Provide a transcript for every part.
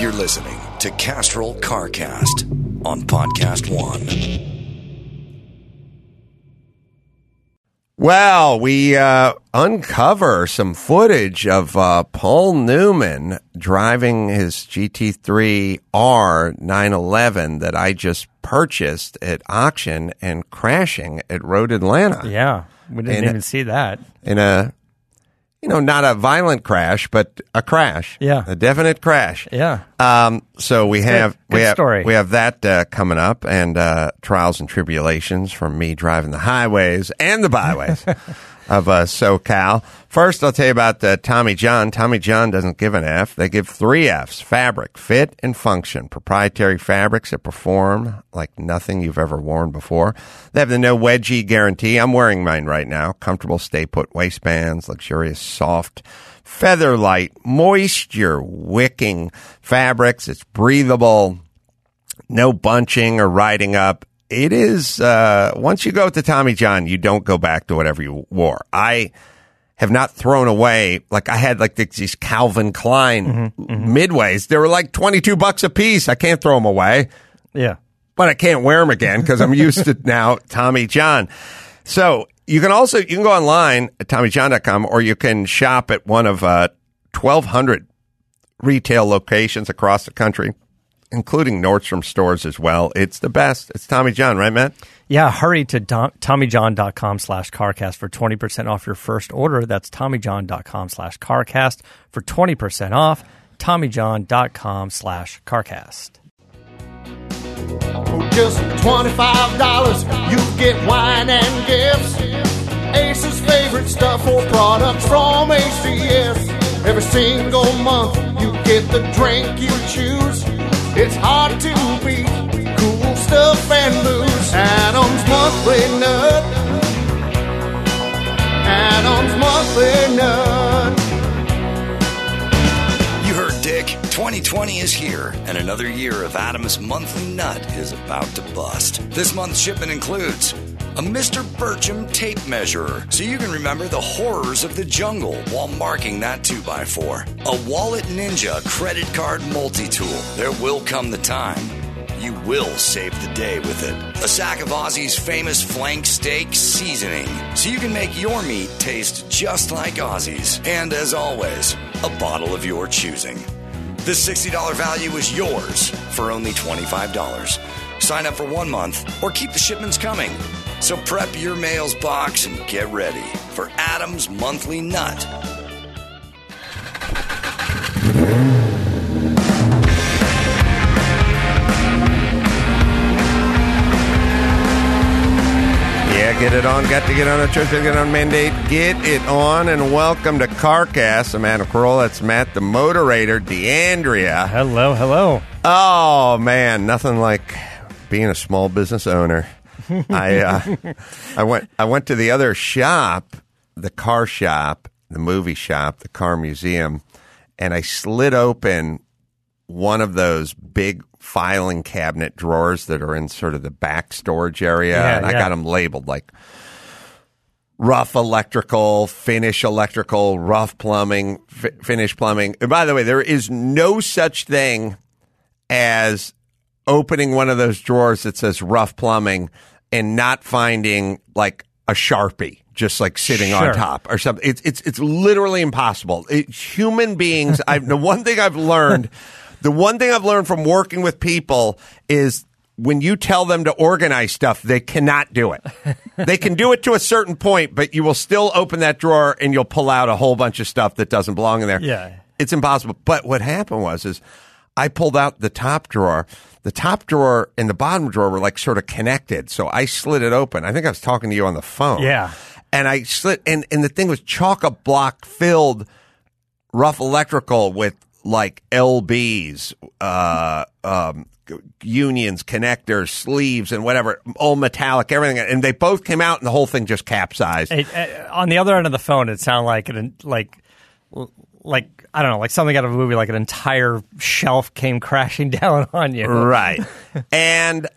You're listening to Castrol CarCast on Podcast One. Well, we uh, uncover some footage of uh, Paul Newman driving his GT3 R911 that I just purchased at auction and crashing at Road Atlanta Yeah, we didn't And- even see that. in a, you know, not a violent crash, but a crash. Yeah. a definite crash. Yeah. Um, so we have good we have story. we have that uh, coming up, and uh, trials and tribulations from me driving the highways and the byways of uh, SoCal. First, I'll tell you about uh, Tommy John. Tommy John doesn't give an F; they give three Fs: fabric, fit, and function. Proprietary fabrics that perform like nothing you've ever worn before. They have the no wedgie guarantee. I'm wearing mine right now. Comfortable stay put waistbands, luxurious soft feather light, moisture wicking fabrics. It's breathable, no bunching or riding up. It is, uh, once you go with the Tommy John, you don't go back to whatever you wore. I have not thrown away, like I had like these Calvin Klein midways. They were like 22 bucks a piece. I can't throw them away Yeah. but I can't wear them again because I'm used to now Tommy John. So you can also you can go online at TommyJohn.com or you can shop at one of uh, 1,200 retail locations across the country, including Nordstrom stores as well. It's the best. It's Tommy John, right, Matt? Yeah, hurry to dom- TommyJohn.com slash CarCast for 20% off your first order. That's TommyJohn.com slash CarCast for 20% off. TommyJohn.com slash CarCast. For just $25, you get wine and gifts. Ace's favorite stuff or products from ACS. Every single month, you get the drink you choose. It's hard to beat cool stuff and booze. Adam's Monthly Nut. Adam's Monthly Nut. 2020 is here, and another year of Adam's monthly nut is about to bust. This month's shipment includes a Mr. Birchum tape measurer, so you can remember the horrors of the jungle while marking that 2x4. A Wallet Ninja credit card multi tool. There will come the time you will save the day with it. A sack of Aussie's famous flank steak seasoning, so you can make your meat taste just like Aussie's. And as always, a bottle of your choosing. This $60 value is yours for only $25. Sign up for one month or keep the shipments coming. So prep your mails box and get ready for Adam's Monthly Nut. Yeah, get it on. Got to get on a church, get on mandate. Get it on, and welcome to CarCast. I'm Adam Carolla. That's Matt, the moderator, D'Andrea. Hello, hello. Oh man, nothing like being a small business owner. I uh, I went I went to the other shop, the car shop, the movie shop, the car museum, and I slid open one of those big filing cabinet drawers that are in sort of the back storage area, Yeah, and I got them labeled like rough electrical, finish electrical, rough plumbing, fi- finish plumbing. And by the way, there is no such thing as opening one of those drawers that says rough plumbing and not finding like a sharpie just like sitting on top or something. It's it's it's literally impossible. It, human beings. I the one thing I've learned, the one thing I've learned from working with people is. When you tell them to organize stuff, they cannot do it. they can do it to a certain point, but you will still open that drawer and you'll pull out a whole bunch of stuff that doesn't belong in there. Yeah. It's impossible. But what happened was is I pulled out the top drawer. The top drawer and the bottom drawer were like sort of connected. So I slid it open. I think I was talking to you on the phone. Yeah. And I slid and, and the thing was chock a block filled rough electrical with like LBs, uh, um, unions, connectors, sleeves, and whatever, all metallic, everything. And they both came out, and the whole thing just capsized. It, uh, on the other end of the phone, it sounded like an like like I don't know, like something out of a movie, like an entire shelf came crashing down on you. Right. and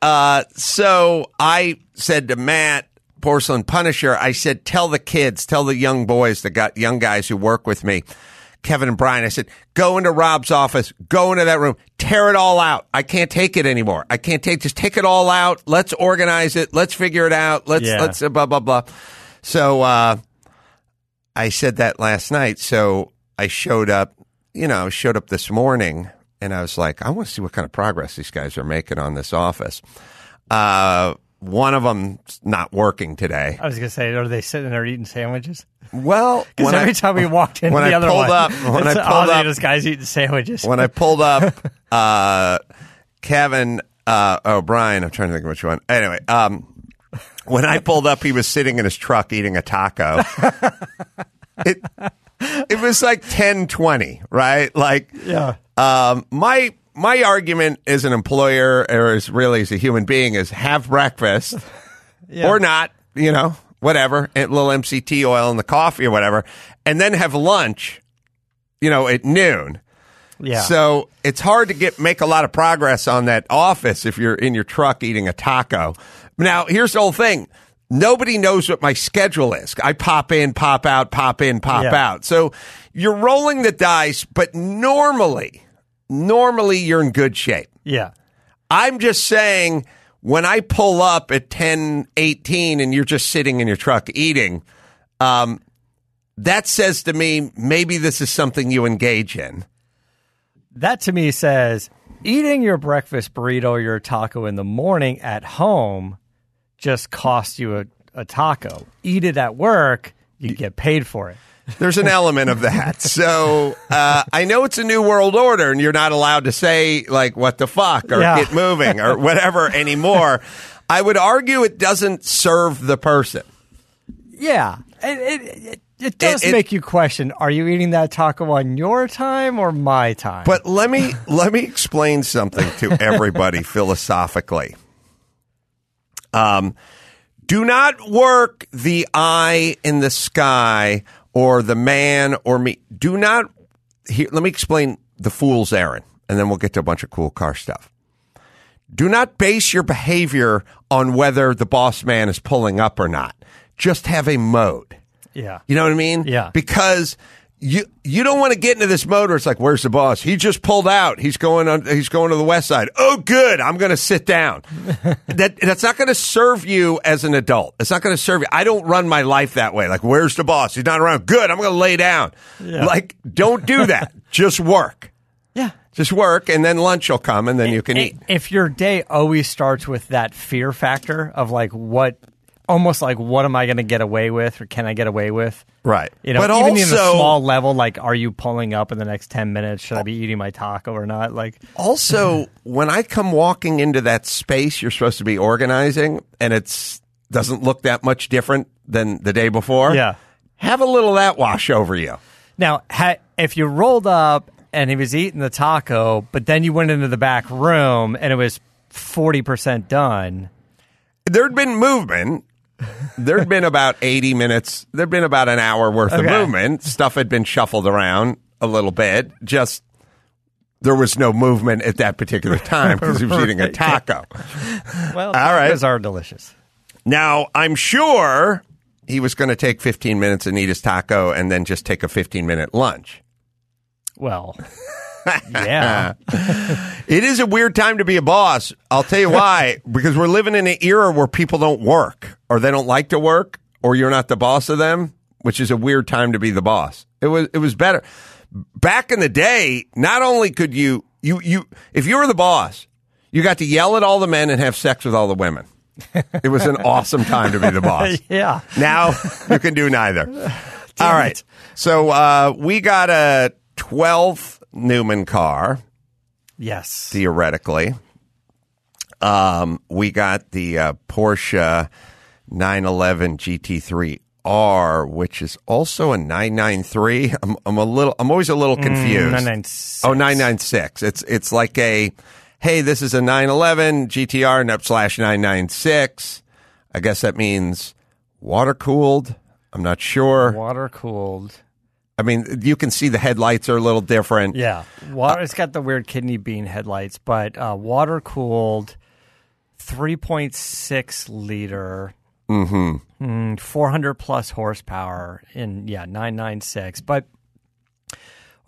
uh, so I said to Matt, Porcelain Punisher, I said, tell the kids, tell the young boys, the young guys who work with me, Kevin and Brian, I said, go into Rob's office, go into that room, tear it all out. I can't take it anymore. I can't take, just take it all out. Let's organize it. Let's figure it out. Let's, Yeah. let's, uh, blah, blah, blah. So, uh, I said that last night. So I showed up, you know, showed up this morning and I was like, I want to see what kind of progress these guys are making on this office. Uh, one of them's not working today. I was gonna say, are they sitting there eating sandwiches? Well, Because every I- time we walked in, when the I other pulled one, up- when it's I pulled up- this guy's eating sandwiches. when I pulled up, uh, Kevin, uh, oh, Brian, I'm trying to think of which one. Anyway, um, when I pulled up, he was sitting in his truck eating a taco. it, it was like ten twenty, right? Like, yeah, um, my, my argument as an employer or as really as a human being is have breakfast yeah. or not, you know, whatever, a little MCT oil in the coffee or whatever, and then have lunch, you know, at noon. yeah. So it's hard to get make a lot of progress on that office if you're in your truck eating a taco. Now, here's the whole thing. Nobody knows what my schedule is. I pop in, pop out, pop in, pop Yeah. out. So you're rolling the dice, but normally, normally you're in good shape. yeah. I'm just saying when I pull up at 10, 18 and you're just sitting in your truck eating, um, that says to me, maybe this is something you engage in. That to me says eating your breakfast burrito or your taco in the morning at home just costs you a, a taco. Eat it at work, you get paid for it. There's an element of that. So uh, I know it's a new world order, and you're not allowed to say like "what the fuck" or Yeah. "get moving" or whatever anymore. I would argue it doesn't serve the person. Yeah. It, it, it, it does it- make you question are you eating that taco on your time or my time? But let me let me explain something to everybody philosophically. Um, do not work the eye in the sky or the man or me. Do not. Here, let me explain the fool's errand, and then we'll get to a bunch of cool car stuff. Do not base your behavior on whether the boss man is pulling up or not. Just have a mode. yeah. You know what I mean? Yeah. Because you you don't want to get into this mode where it's like, where's the boss? He just pulled out. He's going on. He's going to the west side. Oh, good. I'm going to sit down. that that's not going to serve you as an adult. It's not going to serve you. I don't run my life that way. Like, where's the boss? He's not around. Good. I'm going to lay down. Like, don't do that. just work. Yeah. Just work, and then lunch will come, and then you can eat. If your day always starts with that fear factor of like what, almost like what am I going to get away with or can I get away with? Right. You know, But even in a also- small level, like are you pulling up in the next ten minutes? Should I be eating my taco or not? Like, Also, when I come walking into that space you're supposed to be organizing and it's doesn't look that much different than the day before, Yeah. have a little of that wash over you. Now, ha- if you rolled up and he was eating the taco, but then you went into the back room and it was 40% done, There'd been movement. There'd been about 80 minutes. There'd been about an hour worth of movement. Stuff had been shuffled around a little bit. Just there was no movement at that particular time because he was eating a taco. well, All right. tacos are delicious. Now, I'm sure he was going to take 15 minutes and eat his taco and then just take a 15 minute lunch. Well, yeah. It is a weird time to be a boss. I'll tell you why. because we're living in an era where people don't work or they don't like to work or you're not the boss of them, which is a weird time to be the boss. It was it was better. Back in the day, not only could you you you if you were the boss, you got to yell at all the men and have sex with all the women. It was an awesome time to be the boss. yeah. Now you can do neither. All right. So uh, we got a 12th Newman car Yes. theoretically. Um, we got the uh, Porsche 911 GT3R, which is also a 993. I'm, I'm a little. I'm always a little confused. 996. Oh, 996. It's it's like a hey, this is a 911 GTR and up slash 996. I guess that means water cooled. I'm not sure. Water cooled. I mean, you can see the headlights are a little different. Yeah. Water. it's got the weird kidney bean headlights, but uh, water cooled, 3.6 liter. Mm-hmm. 400 plus horsepower in, yeah, 996. But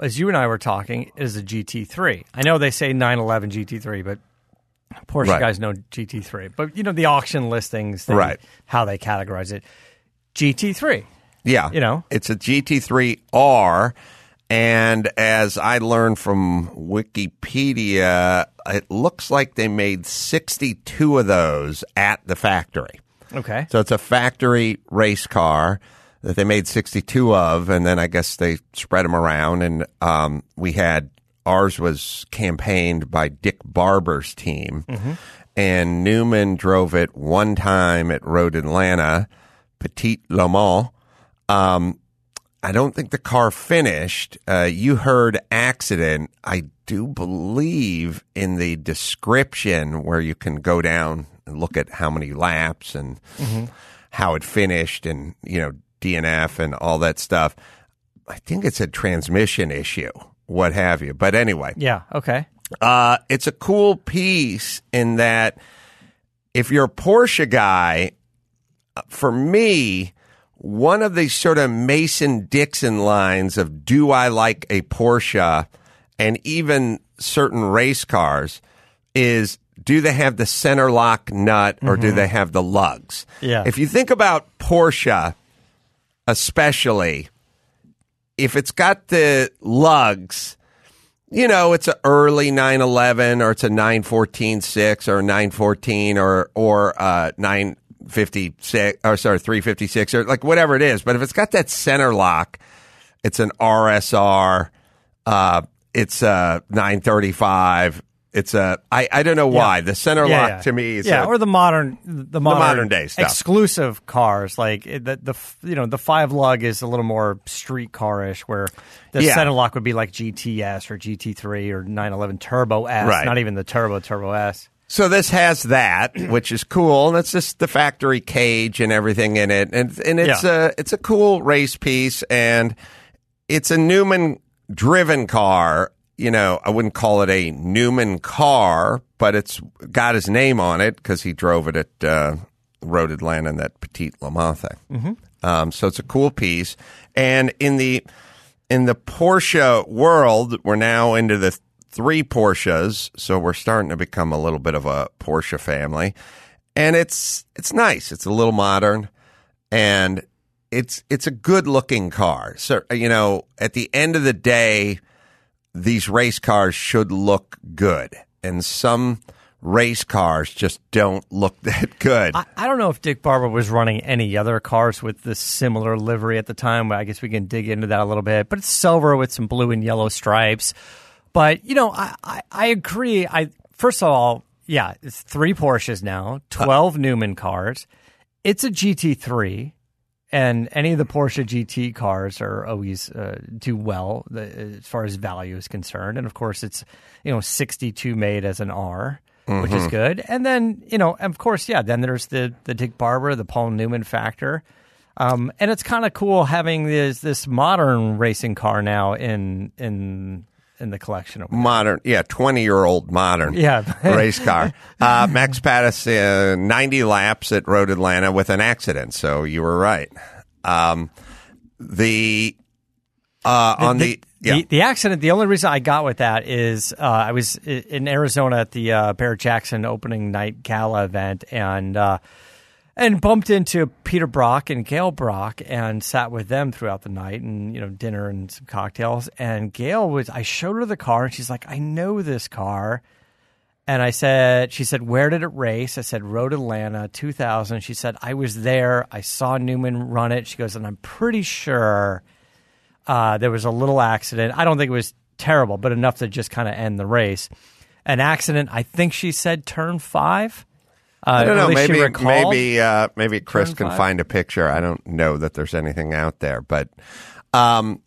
as you and I were talking, is a GT3. I know they say 911 GT3, but Porsche Right. guys know GT3. But you know the auction listings, they, Right. How they categorize it, GT3. Yeah. You know? it's a GT3R. And as I learned from Wikipedia, it looks like they made 62 of those at the factory. Okay. So it's a factory race car that they made 62 of, and then I guess they spread them around. And um, we had ours was campaigned by Dick Barbour's team, and Newman drove it one time at Road Atlanta, Petit Le Mans. Um, I don't think the car finished. Uh, you heard accident. I do believe in the description where you can go down and look at how many laps and how it finished and, you know, DNF and all that stuff. I think it's a transmission issue, what have you. But anyway, yeah. Okay. uh, it's a cool piece in that if you're a Porsche guy, uh, for me, one of the sort of Mason Dixon lines of do I like a Porsche and even certain race cars is do they have the center lock nut or do they have the lugs? Yeah. If you think about Porsche, especially, if it's got the lugs, you know, it's an early 911 or it's a 914.6 or 914 or, or, uh, 956 or sorry, 356 or like whatever it is. But if it's got that center lock, it's an RSR, uh, it's a 935. It's a, I, I don't know why. The center Yeah, lock yeah. to me is yeah, a- or the modern, the modern, modern day stuff. exclusive cars like the the you know the five lug is a little more street carish, where the Yeah. center lock would be like GTS or GT3 or 911 Turbo S, Right. not even the Turbo Turbo S. So this has that, which is cool, and it's just the factory cage and everything in it, and and it's Yeah. a it's a cool race piece, and it's a Newman driven car. You know, I wouldn't call it a Newman car, but it's got his name on it because he drove it at uh, Road Atlanta in that Petit Le Mans thing. Mm-hmm. Um, so it's a cool piece, and in the in the Porsche world, we're now into the three Porsches, so we're starting to become a little bit of a Porsche family, and it's it's nice. It's a little modern, and it's it's a good looking car. So you know, at the end of the day, these race cars should look good, and some race cars just don't look that good. I, I don't know if Dick Barbour was running any other cars with this similar livery at the time. I guess we can dig into that a little bit. But it's silver with some blue and yellow stripes. But you know, I, I, I agree. I first of all, yeah, it's three Porsches now, uh, twelve Newman cars. It's a GT3, and any of the Porsche GT cars are always uh, do well the, as far as value is concerned. And of course, it's you know sixty two made as an R which is good. And then, you know, of course, yeah, then there's the the Dick Barbour, the Paul Newman factor. Um, and it's kind of cool having this this modern racing car now in in in the collection. There. modern, yeah, twenty year old modern, Yeah. race car. Uh, Max Pattis, uh, ninety laps at Road Atlanta with an accident. So you were right. Um, the uh, on the, yeah, the, the accident. The only reason I got with that is uh, I was in Arizona at the uh, Barrett Jackson opening night gala event and uh, and bumped into Peter Brock and Gayle Brock and sat with them throughout the night and you know dinner and some cocktails. And Gayle was I showed her the car and she's like, I know this car. And I said, she said, where did it race? I said, Road Atlanta, 2000. She said, I was there. I saw Newman run it. She goes, and I'm pretty sure uh, there was a little accident. I don't think it was terrible, but enough to just kind of end the race. An accident, I think she said turn five. Uh, I don't know. at least she Maybe maybe uh, maybe Chris can find a picture. I don't know that there's anything out there, but um,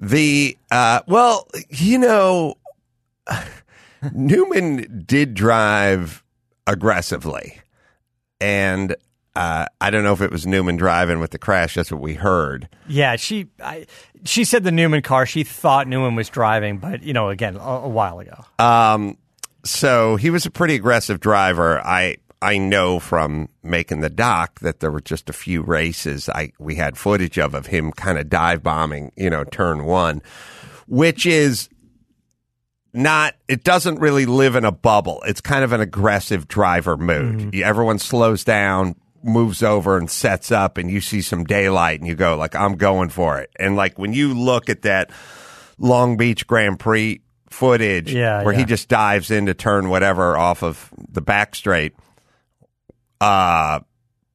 the uh, well, you know, Newman did drive aggressively, and uh, I don't know if it was Newman driving with the crash. That's what we heard. Yeah, she I, she said the Newman car. She thought Newman was driving, but you know, again, a, a while ago. Um, so he was a pretty aggressive driver. I I know from making the doc that there were just a few races I we had footage of of him kind of dive bombing, you know, turn one, which is not it doesn't really live in a bubble. It's kind of an aggressive driver mood. Mm-hmm. You- Everyone slows down, moves over and sets up and you see some daylight and you go like I'm going for it. And like when you look at that Long Beach Grand Prix footage Yeah, where he just dives into turn whatever off of the back straight uh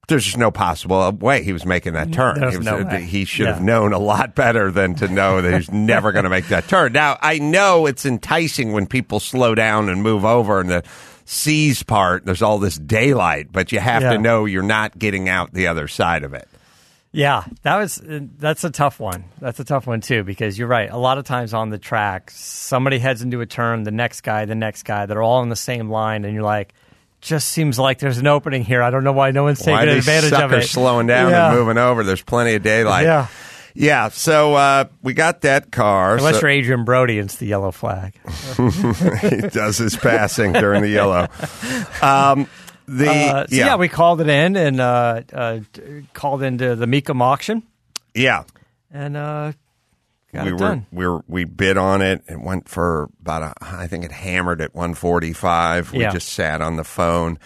there's just no possible way he was making that turn. There's He, was- no he should have known a lot better than to know that he's never going to make that turn. Now, I know it's enticing when people slow down and move over and the seas part, there's all this daylight, but you have Yeah. to know you're not getting out the other side of it. Yeah, that was uh, that's a tough one. That's a tough one too because you're right. A lot of times on the track, somebody heads into a turn, the next guy, the next guy, they're all in the same line, and you're like, just seems like there's an opening here. I don't know why no one's Why taking advantage of it. slowing down Yeah. and moving over? There's plenty of daylight. Yeah. Yeah, so uh, we got that car. Unless so- you're Adrian Brody, it's the yellow flag. he does his passing during the yellow. Um, the Uh, so yeah. we called it in and uh, uh, called into the Mecum auction yeah. and uh, got we were done. we were we bid on it. It went for about a. I think it hammered at one forty five. We Yeah. just sat on the phone.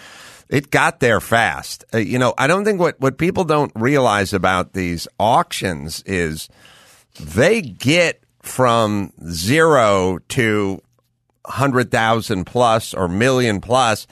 It got there fast. Uh, you know, I don't think what what people don't realize about these auctions is they get from zero to hundred thousand plus or million plus.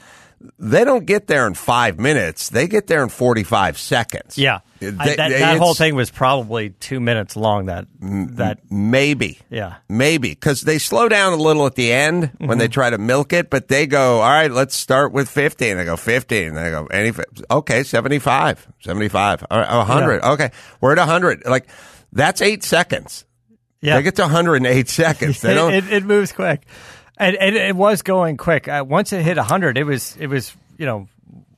They don't get there in five minutes. They get there in forty five seconds. Yeah, They- I- that, that whole thing was probably two minutes long. That that Maybe. Yeah. Maybe. Because they slow down a little at the end when they mm-hmm. try to milk it, but they go, all right, let's start with 50. And they go, 50. And they go, any, okay, 75. 75. All right, 100. Okay. We're at 100. Like, that's eight seconds. yeah, They get to 108 seconds. They don't. it, it moves quick, and, and it was going quick. Uh, once it hit hundred, it was it was you know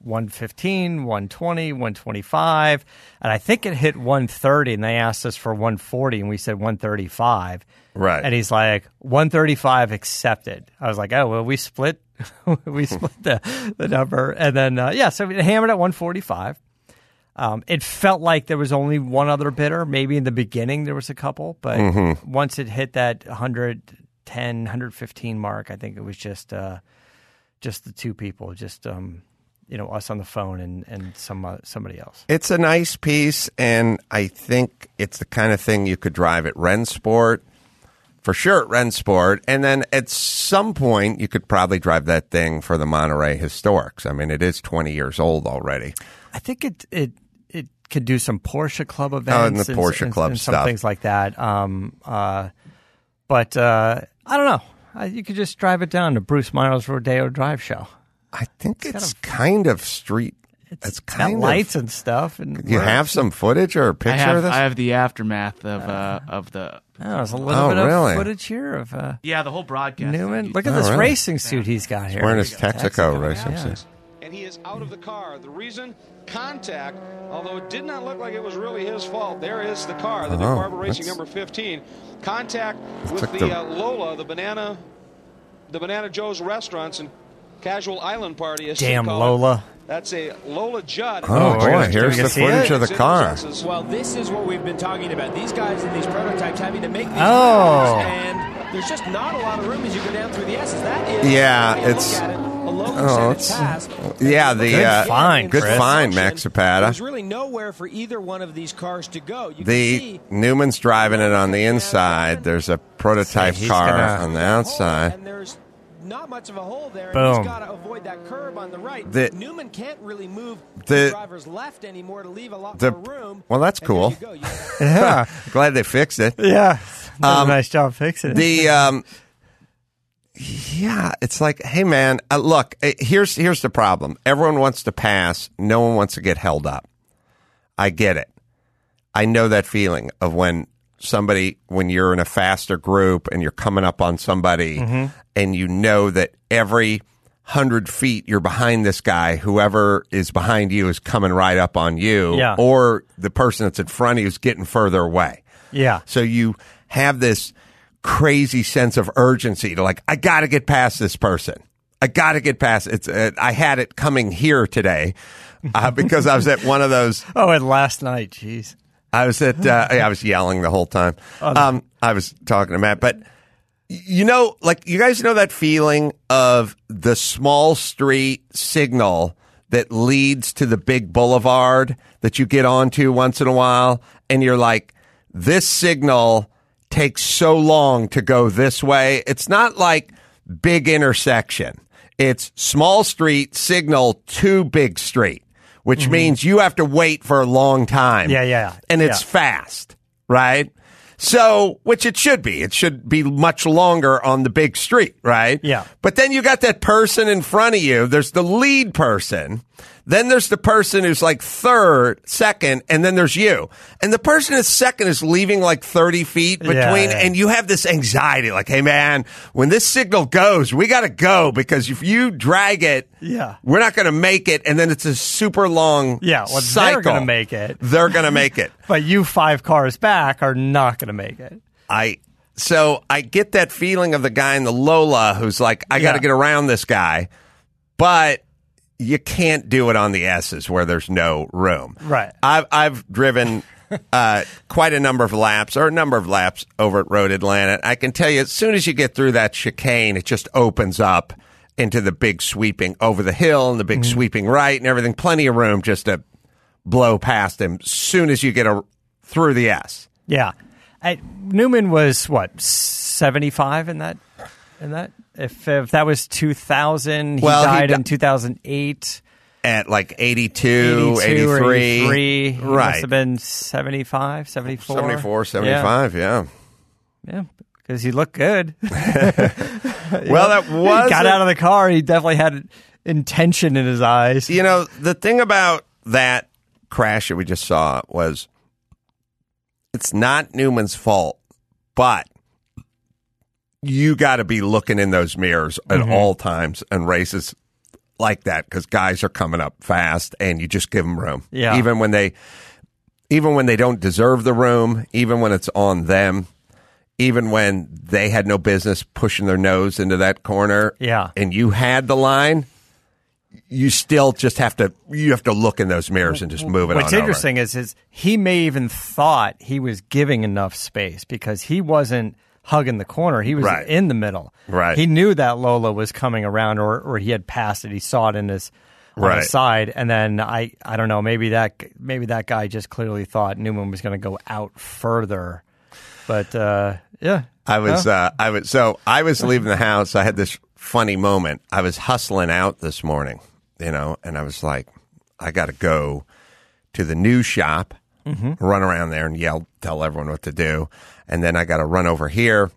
115, 120, 125, and I think it hit 130. And they asked us for 140, and we said 135. Right. And he's like 135 accepted. I was like, oh well, we split we split the the number, and then uh, yeah, so we hammered at 145. Um, it felt like there was only one other bidder. Maybe in the beginning there was a couple, but Mm-hmm. once it hit that 110, 115 mark, I think it was just uh, just the two people, just um, you know, us on the phone and and some uh, somebody else. It's a nice piece, and I think it's the kind of thing you could drive at Rennsport. For sure at Rennsport. And then at some point, you could probably drive that thing for the Monterey Historics. I mean, it is 20 years old already. I think it it it could do some Porsche Club events Oh, and the Porsche and, Club and some stuff. things like that. Um, uh, but uh, I don't know. Uh, you could just drive it down to Bruce Meyer's Rodeo Drive Show. I think it's kind of street. It's, got kind lights of. and stuff. And You have some footage or a I picture have, of this? I have the aftermath of uh, of the Oh, there's a little Oh, bit of really? footage here of uh, yeah the whole broadcast. Newman. Look at Oh, this really? racing suit he's got here. wearing his Texaco Texaco, racing yeah. suit. And he is out of the car. The reason? Contact, although it did not look like it was really his fault. There is the car, the new Oh, Barbour Racing number 15. Contact with like the, the- uh, Lola, the banana, the Banana Joe's restaurants and casual island party. as Damn call it. Lola. That's a Lola Judd. Oh, we're boy, gonna- here's the footage it? of the car. Well, this is what we've been talking about. These guys in these prototypes having to make these Oh. cars, and there's just not a lot of room as you go down through the S's. That is, Yeah, when look it's- at it, a low oh, percentage it's- pass. yeah, the, Good uh, find, good Chris. find, Max Zapata. There's really nowhere for either one of these cars to go. You The see Newman's driving it on the inside. There's a prototype So he's car gonna- on the outside. and there's not much of a hole there. Boom. And he's got to avoid that curb on the right. The- Newman can't really move the- the driver's left anymore to leave a lot the- more room. well, that's And cool. you. You Yeah, Glad they fixed it. yeah. Um, nice job fixing it. The um, yeah, it's like, hey man, uh, look, uh, here's here's the problem. Everyone wants to pass. No one wants to get held up. I get it. I know that feeling of when somebody when you're in a faster group and you're coming up on somebody Mm-hmm. and you know that every hundred feet you're behind this guy whoever is behind you is coming right up on you Yeah. or the person that's in front of you is getting further away yeah, so you have this crazy sense of urgency to like, I got to get past this person. I got to get past it's. Uh, I had it coming here today uh, because I was at one of those. Oh, and last night, jeez. I was at. Uh, I was yelling the whole time. Um, I was talking to Matt, but you know, like you guys know that feeling of the small street signal that leads to the big boulevard that you get onto once in a while, and you're like, this signal takes so long to go this way. It's not like big intersection. It's small street signal to big street, which mm-hmm. means you have to wait for a long time. Yeah, yeah, And it's yeah. fast, right? So, which it should be. It should be much longer on the big street, right? Yeah. But then you got that person in front of you. There's the lead person. Then there's the person who's like third, second, and then there's you. And the person that's second is leaving like 30 feet between, Yeah, yeah. and you have this anxiety like, hey man, when this signal goes, we got to go because if you drag it, Yeah. we're not going to make it. And then it's a super long Yeah, well, they're gonna make it. They're going to make it. But you five cars back are not going to make it. I so I get that feeling of the guy in the Lola who's like, I got to Yeah. get around this guy, but you can't do it on the S's where there's no room. Right. I've I've driven uh, quite a number of laps or a number of laps over at Road Atlanta. I can tell you, as soon as you get through that chicane, it just opens up into the big sweeping over the hill and the big sweeping right and everything. Plenty of room just to blow past him. As soon as you get a, through the S. Yeah. I, Newman was what seventy five in that in that if if that was two thousand, he Well, he died di- in two thousand eight. at like 82, 82 83. 83. He Right. must have been 75, 74. 74, 75, yeah. Yeah, yeah because he looked good. Well, that was he got out of the car. He definitely had intention in his eyes. You know, the thing about that crash that we just saw was it's not Newman's fault, but you got to be looking in those mirrors at Mm-hmm. all times in races like that because guys are coming up fast and you just give them room. Yeah. Even when they even when they don't deserve the room, even when it's on them, even when they had no business pushing their nose into that corner, Yeah. and you had the line, you still just have to you have to look in those mirrors and just move it What's interesting is, is he may even thought he was giving enough space because he wasn't hugging the corner. He was Right. in the middle. Right. He knew that Lola was coming around or, or he had passed it. He saw it in his on Right. side. And then I, I don't know, maybe that maybe that guy just clearly thought Newman was going to go out further. But uh, yeah. I was uh, I was so I was leaving the house. I had this funny moment. I was hustling out this morning, you know, and I was like, I got to go to the new shop, run around there and yell, tell everyone what to do, and then I got to run over here.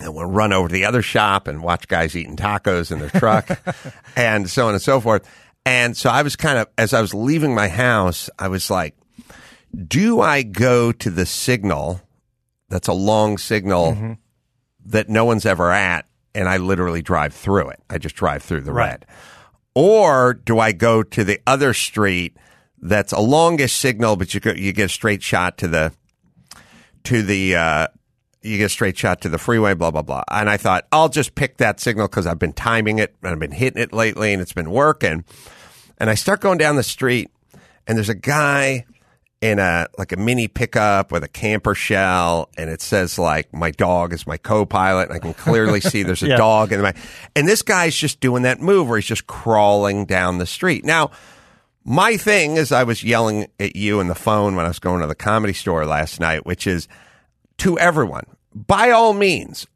And we'll run over to the other shop and watch guys eating tacos in their truck and so on and so forth. And so I was kind of, as I was leaving my house, I was like, do I go to the signal that's a long signal mm-hmm. that no one's ever at, and I literally drive through it. I just drive through the Right. red. Or do I go to the other street that's a longish signal, but you go, you get a straight shot to the to the uh, you get a straight shot to the freeway, blah blah blah. And I thought I'll just pick that signal because I've been timing it and I've been hitting it lately, and it's been working. And I start going down the street, and there's a guy in a like a mini pickup with a camper shell, and it says like my dog is my co-pilot, and I can clearly see there's a Yeah. dog in my. And this guy's just doing that move where he's just crawling down the street. Now, my thing is, I was yelling at you on the phone when I was going to the comedy store last night, which is to everyone, by all means,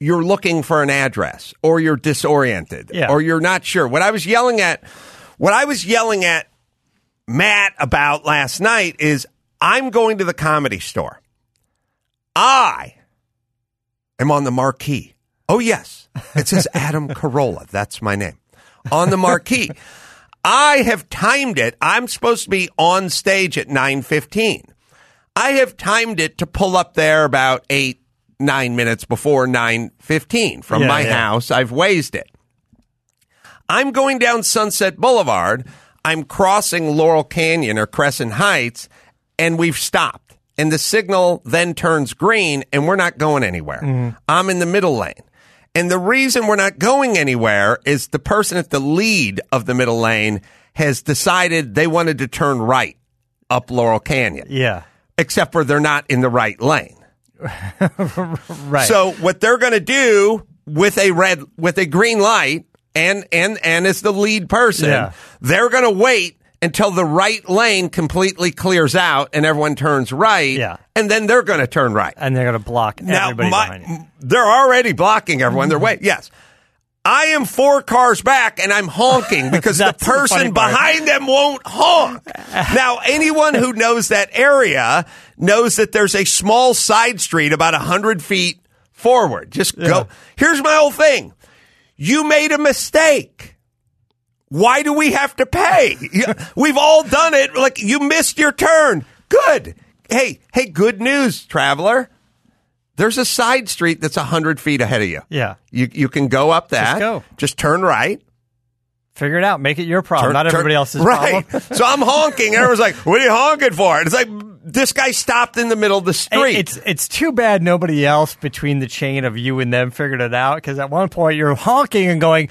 you're looking for an address or you're disoriented Yeah. or you're not sure. What I was yelling at, what I was yelling at Matt about last night is I'm going to the comedy store. I am on the marquee. Oh, yes. It says Adam Carolla. That's my name. On the marquee. I have timed it. I'm supposed to be on stage at 9:15. I have timed it to pull up there about 8 9 minutes before 9:15 from Yeah, my yeah. house. I've waived it. I'm going down Sunset Boulevard. I'm crossing Laurel Canyon or Crescent Heights, and we've stopped. And the signal then turns green, and we're not going anywhere. Mm-hmm. I'm in the middle lane. And the reason we're not going anywhere is the person at the lead of the middle lane has decided they wanted to turn right up Laurel Canyon. Yeah. except for they're not in the right lane. Right. So what they're going to do with a red with a green light and and and as the lead person, Yeah. they're going to wait until the right lane completely clears out and everyone turns right. Yeah. And then they're going to turn right. and they're going to block Now, everybody my- behind you. they're already blocking everyone. They're waiting. Yes. I am four cars back and I'm honking because the That's the person behind them won't honk. now, anyone who knows that area knows that there's a small side street about 100 feet forward. Just go. Here's my whole thing. You made a mistake. Why do we have to pay? We've all done it. Like you missed your turn. Good. Hey, hey, good news, traveler. There's a side street that's 100 feet ahead of you. Yeah. You, you can go up that. go. Just turn right. Figure it out. Make it your problem, Turn- not turn- everybody else's right. problem. so I'm honking. Everyone's like, what are you honking for? And it's like, this guy stopped in the middle of the street. It's it's too bad nobody else between the chain of you and them figured it out because at one point you're honking and going,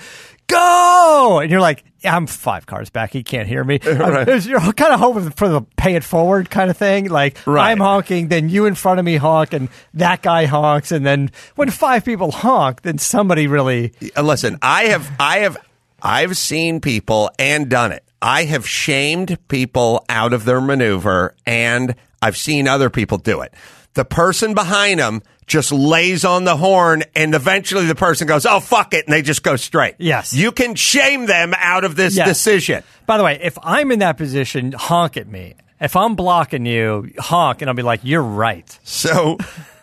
"Go!" and you're like, "I'm five cars back. He can't hear me." Right. You're kind of hoping for the pay it forward kind of thing. Like Right. I'm honking, then you in front of me honk, and that guy honks, and then when five people honk, then somebody really Uh, listen, I have, I have, I've seen people and done it. I have shamed people out of their maneuver, and I've seen other people do it. The person behind them just lays on the horn, and eventually the person goes, "Oh fuck it," and they just go straight. Yes. you can shame them out of this Yes. decision. By the way, if I'm in that position, honk at me. If I'm blocking you, honk, and I'll be like, "You're right." So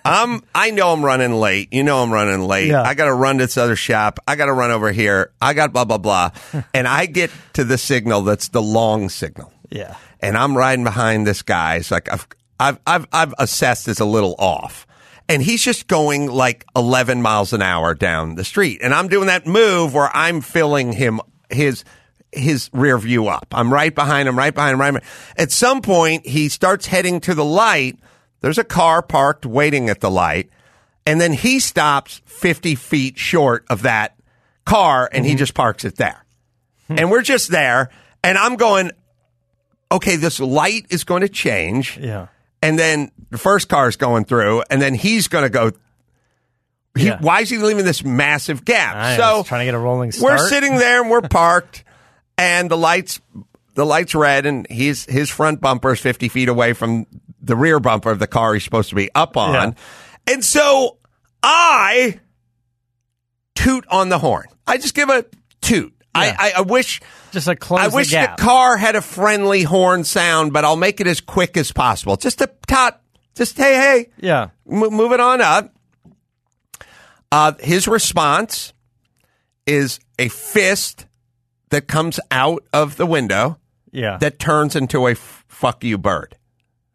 I'm um, I know I'm running late. You know I'm running late. Yeah. I gotta run to this other shop. I gotta run over here. I got blah blah blah. and I get to the signal that's the long signal. Yeah. And I'm riding behind this guy. It's like I've I've I've assessed as a little off. And he's just going like 11 miles an hour down the street. And I'm doing that move where I'm filling him his his rear view up. I'm right behind him, right behind him, right behind him. At some point, he starts heading to the light. There's a car parked waiting at the light. And then he stops 50 feet short of that car and he mm-hmm. just parks it there. Hmm. And we're just there. And I'm going, okay, this light is going to change. Yeah. And then the first car is going through, and then he's going to go. He, Yeah. Why is he leaving this massive gap? I so was trying to get a rolling we're sitting there and we're parked, and the lights, the lights red, and he's his front bumper is fifty feet away from the rear bumper of the car he's supposed to be up on, Yeah. and so I toot on the horn. I just give a toot. Yeah. I, I, I wish. Just like close I wish the gap. car had a friendly horn sound, but I'll make it as quick as possible. Just a tot. Just hey, hey, yeah. m- move it on up. Uh, his response is a fist that comes out of the window Yeah. that turns into a f- fuck you bird.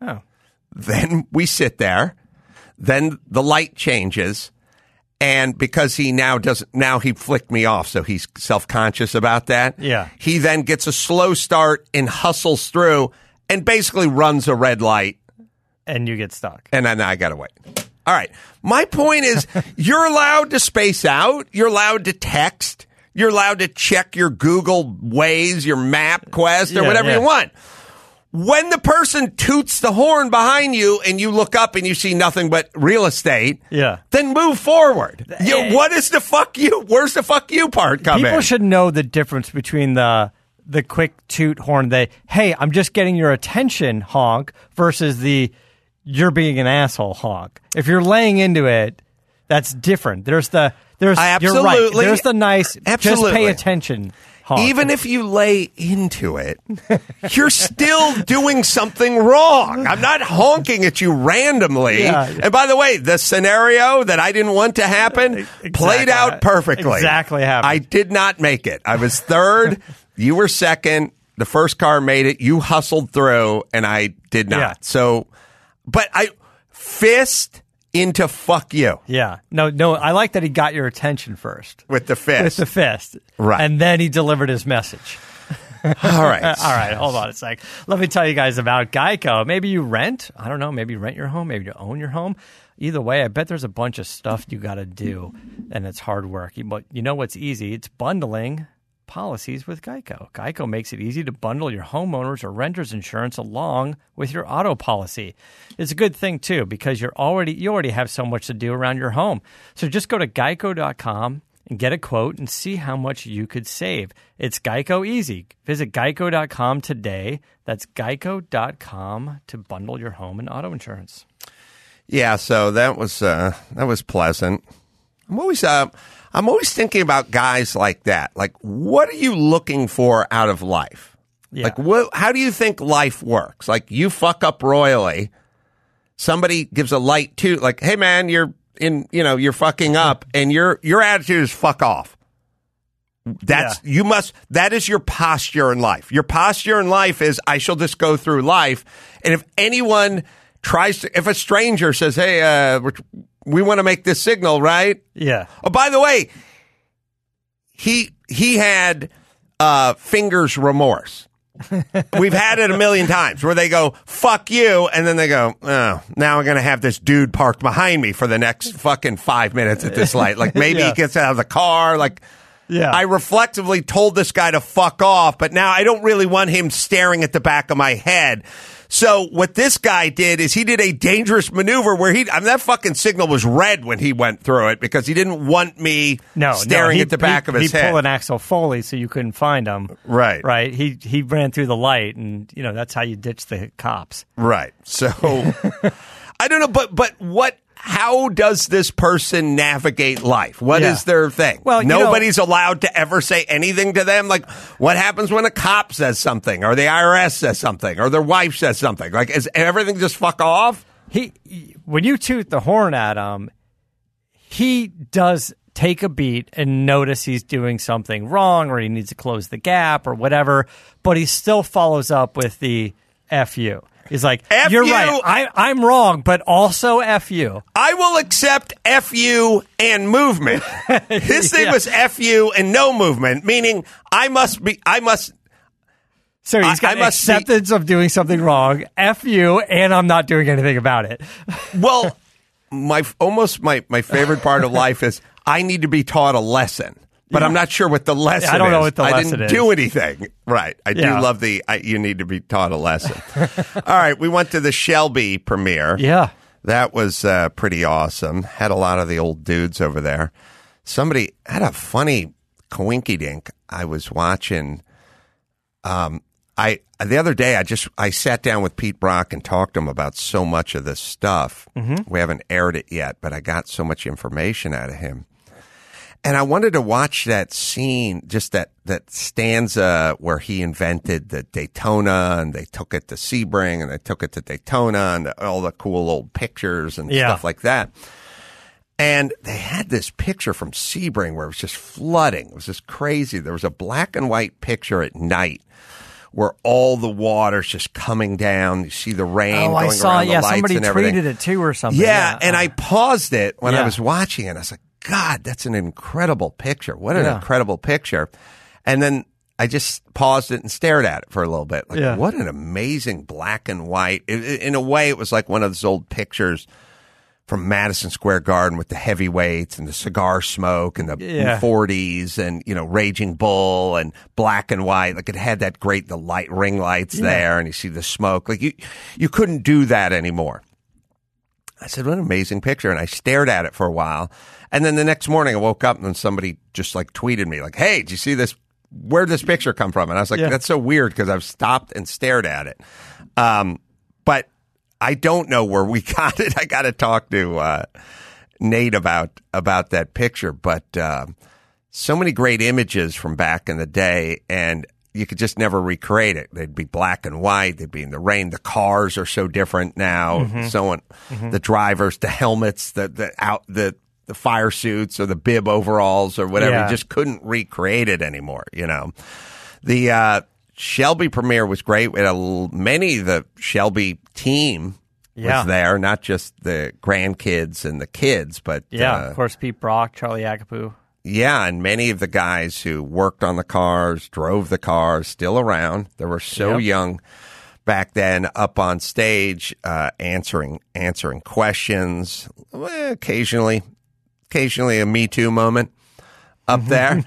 oh. Then we sit there. Then the light changes. And because he now doesn't, now he flicked me off, so he's self conscious about that. Yeah. He then gets a slow start and hustles through and basically runs a red light And you get stuck. and then I gotta wait. All right. My point is, you're allowed to space out. You're allowed to text. You're allowed to check your Google Waze your Map Quest, or Yeah, whatever yeah. you want. When the person toots the horn behind you and you look up and you see nothing but real estate, Yeah. then move forward. You, eh. what is the fuck you? Where's the fuck you part come People in? should know the difference between the the quick toot horn, the hey, I'm just getting your attention honk versus the you're being an asshole honk. If you're laying into it, that's different. There's the there's I you're right. There's the nice absolutely. just pay attention honk. Even if you lay into it, you're still doing something wrong. I'm not honking at you randomly. Yeah. And by the way, the scenario that I didn't want to happen Exactly. played out perfectly. Exactly happened. I did not make it. I was third. you were second. The first car made it. You hustled through, and I did not. Yeah. So, but I fist into fuck you yeah. No, no, I like that he got your attention first. with the fist. With the fist. Right. And then he delivered his message. All right. All right, hold on a sec. Let me tell you guys about Geico. Maybe you rent. I don't know. Maybe you rent your home. Maybe you own your home. Either way, I bet there's a bunch of stuff you got to do, and it's hard work. But you know what's easy? It's bundling policies with Geico. Geico makes it easy to bundle your homeowners or renters insurance along with your auto policy. It's a good thing too because you're already you already have so much to do around your home. So just go to geico.com and get a quote and see how much you could save. It's Geico easy. Visit geico.com today. That's geico.com to bundle your home and auto insurance. Yeah, so that was uh, that was pleasant. I'm always uh, I'm always thinking about guys like that. Like, what are you looking for out of life? Yeah. Like, what? How do you think life works? Like, you fuck up royally. Somebody gives a light to, like, hey man, you're in, you know, you're fucking up, and your your attitude is fuck off. That's you must. That is your posture in life. Your posture in life is I shall just go through life, and if anyone tries to, if a stranger says, "Hey, uh, we're- want to make this signal," right? Yeah. Oh, by the way, he he had uh, fingers remorse. We've had it a million times where they go "fuck you" and then they go, "Oh, now I'm going to have this dude parked behind me for the next fucking five minutes at this light." Like maybe Yeah. he gets out of the car. Like, Yeah. I reflectively told this guy to fuck off, but now I don't really want him staring at the back of my head. So what this guy did is he did a dangerous maneuver where he, I mean, that fucking signal was red when he went through it because he didn't want me No, staring no, he, at the back he, of his he head. pulled an Axel Foley so you couldn't find him. Right. Right. He he ran through the light, and you know that's how you ditch the cops. Right. So I don't know, but but what? How does this person navigate life? What is Yeah. their thing? Well, you know- nobody's allowed to ever say anything to them. Like, what happens when a cop says something, or the IRS says something, or their wife says something? Like, is everything just fuck off? He when you toot the horn at him, he does take a beat and notice he's doing something wrong or he needs to close the gap or whatever, but he still follows up with the F you. He's like, F You're you." right. I, I'm wrong, but also F you. I will accept fu and movement. His thing Yeah. was fu and no movement, meaning I must be. I must. So he's got I must be- acceptance of doing something wrong, F you, and I'm not doing anything about it. Well, my almost my my favorite part of life is I need to be taught a lesson, but I'm not sure what the lesson. Is. I don't know is. what the lesson is. I didn't is. do anything. Right. I Yeah. do love the I, you need to be taught a lesson. All right, we went to the Shelby premiere. Yeah. That was uh, pretty awesome. Had a lot of the old dudes over there. Somebody had a funny coinky dink. I was watching. Um, I the other day I just I sat down with Pete Brock and talked to him about so much of this stuff. We haven't aired it yet, but I got so much information out of him. And I wanted to watch that scene, just that, that stanza where he invented the Daytona and they took it to Sebring and they took it to Daytona and all the cool old pictures and Yeah. stuff like that. And they had this picture from Sebring where it was just flooding. It was just crazy. There was a black and white picture at night where all the water's just coming down. You see the rain Oh, going I saw. around the Yeah, lights somebody and everything. tweeted it too or something. Yeah, and I paused it when I was watching it. I was like, God, that's an incredible picture. What an Yeah. incredible picture. And then I just paused it and stared at it for a little bit. Like, Yeah. what an amazing black and white. In a way, it was like one of those old pictures from Madison Square Garden with the heavyweights and the cigar smoke and the Yeah. 40s and, you know, Raging Bull and black and white. Like it had that great, the light ring lights there and you see the smoke. Like you, you couldn't do that anymore. I said, what an amazing picture. And I stared at it for a while. And then the next morning I woke up and then somebody just like tweeted me like, Hey, did you see this? Where'd this picture come from? And I was like, Yeah. that's so weird because I've stopped and stared at it. Um, but I don't know where we got it. I got to talk to, uh, Nate about, about that picture, but, um, so many great images from back in the day and you could just never recreate it. They'd be black and white. They'd be in the rain. The cars are so different now. So on, the drivers, the helmets, the, the out, the, the fire suits or the bib overalls or whatever. Yeah. You just couldn't recreate it anymore, you know. The, uh, Shelby premiere was great. We a, many of the Shelby team Yeah. was there, not just the grandkids and the kids, but, Yeah, uh, of course, Pete Brock, Charlie Agapiou. yeah, and many of the guys who worked on the cars, drove the cars, still around. They were so Yep. young back then, up on stage, uh, answering answering questions. Occasionally, occasionally a Me Too moment up there,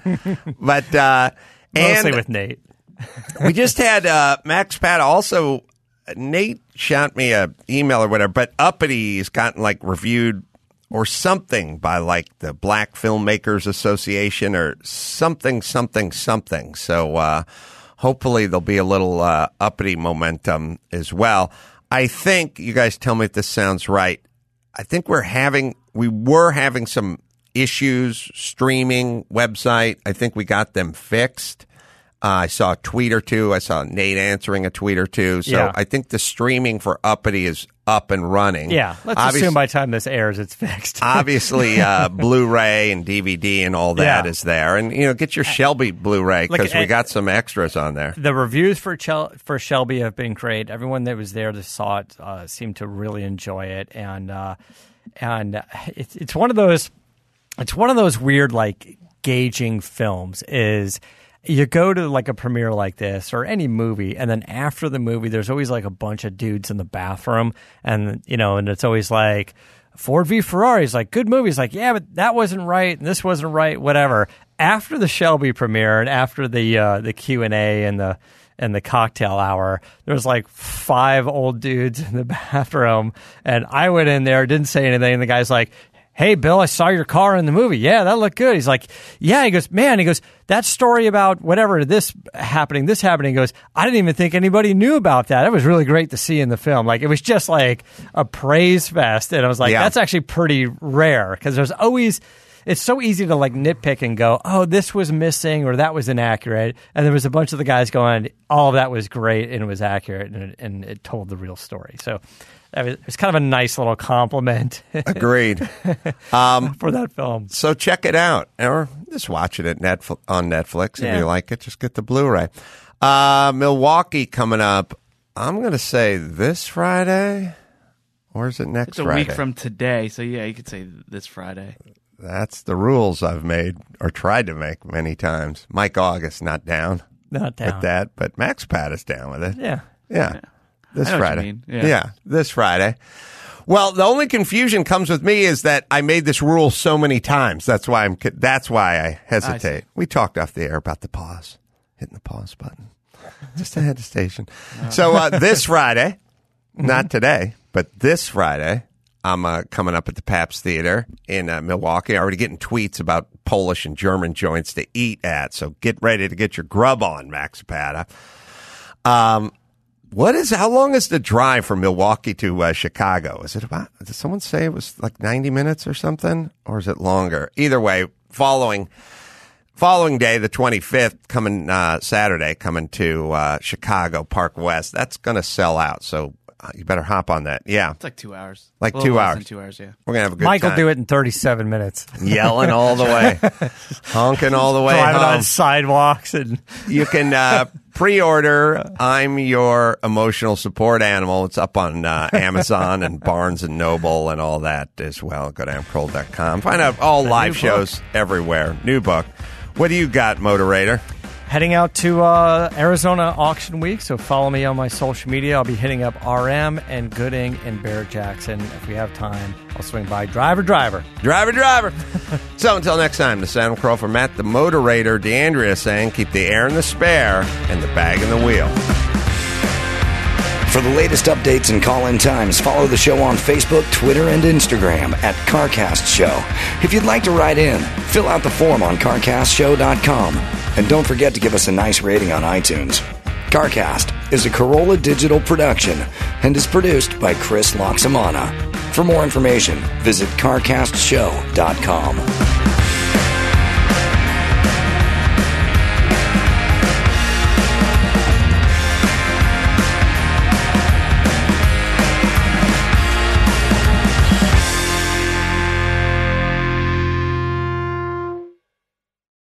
but uh, Mostly And- with Nate. we just had uh, Max Pat also. Nate shot me a email or whatever, but Uppity gotten like reviewed or something by like the Black Filmmakers Association or something, something, something. So uh, hopefully there'll be a little uh, uppity momentum as well. I think you guys tell me if this sounds right. I think we're having we were having some issues streaming website. I think we got them fixed. Uh, I saw a tweet or two. I saw Nate answering a tweet or two. So Yeah. I think the streaming for Uppity is up and running. Yeah, let's Obvious- assume by the time this airs, it's fixed. obviously uh, Blu-ray and DVD and all that is Yeah. there, and you know get your Shelby Blu-ray Look, because we and- got some extras on there. the reviews for Chel- for Shelby have been great. Everyone that was there that saw it uh, seemed to really enjoy it, and uh, and it's it's one of those it's one of those weird like gauging films is you go to like a premiere like this or any movie and then after the movie there's always like a bunch of dudes in the bathroom and you know and it's always like Ford v Ferrari is like good movies like yeah, but that wasn't right and this wasn't right. Whatever. After the Shelby premiere and after the uh, the Q and A and the and the cocktail hour, there was like five old dudes in the bathroom, and I went in there, didn't say anything, and the guy's like. Hey, Bill, I saw your car in the movie. Yeah, that looked good. He's like, Yeah. He goes, Man, he goes, that story about whatever, this happening, this happening. He goes, I didn't even think anybody knew about that. It was really great to see in the film. Like, it was just like a praise fest. And I was like, Yeah. That's actually pretty rare because there's always, it's so easy to like nitpick and go, Oh, this was missing or that was inaccurate. And there was a bunch of the guys going, All of that was great and it was accurate and it, and it told the real story. So, that it was kind of a nice little compliment Agreed. for that film. so check it out, or just watch it at Netflix on Netflix if Yeah. you like it. Just get the Blu-ray. Uh, Milwaukee coming up. I'm going to say this Friday, or is it next It's a Friday? week from today, so yeah, you could say this Friday. That's the rules I've made or tried to make many times. Mike August not down Not down. with that, but Max Pat is down with it. Yeah. Yeah. This I know what you Friday. mean. Yeah. this Friday. Well, the only confusion comes with me is that I made this rule so many times. That's why I'm. That's why I hesitate. we talked off the air about the pause, hitting the pause button, just a hesitation. So uh, this Friday, not today, but this Friday, I'm uh, coming up at the Pabst Theater in uh, Milwaukee. Already getting tweets about Polish and German joints to eat at. So get ready to get your grub on, Max Pata. Um, what is how long is the drive from Milwaukee to uh, Chicago? Is it about? Did someone say it was like ninety minutes or something, or is it longer? Either way, following following day, the twenty fifth, coming uh, Saturday, coming to uh, Chicago Park West. That's going to sell out, so uh, you better hop on that. Yeah, It's like two hours. Like A two less hours. Than two hours, yeah. we're gonna have a good Mike will time. do it in 37 minutes. yelling all the way, honking all the way Driving home. on sidewalks and you can uh, pre-order. I'm your emotional support animal. It's up on uh, amazon and barnes and noble and all that as well. Go to amcroll.com find out all live shows everywhere. New book. What do you got moderator heading out to uh, Arizona Auction Week. So follow me on my social media. I'll be hitting up RM and Gooding and Barrett Jackson. If we have time, I'll swing by. Driver, driver. driver driver so until next time the sound crow for matt the moderator D'Andrea saying keep the air in the spare and the bag in the wheel For the latest updates and call in times, follow the show on Facebook, Twitter, and Instagram at CarCast Show. If you'd like to write in, fill out the form on CarCastShow.com. And don't forget to give us a nice rating on iTunes. CarCast is a Carolla digital production and is produced by Chris Laxamana. For more information, visit CarCastShow.com.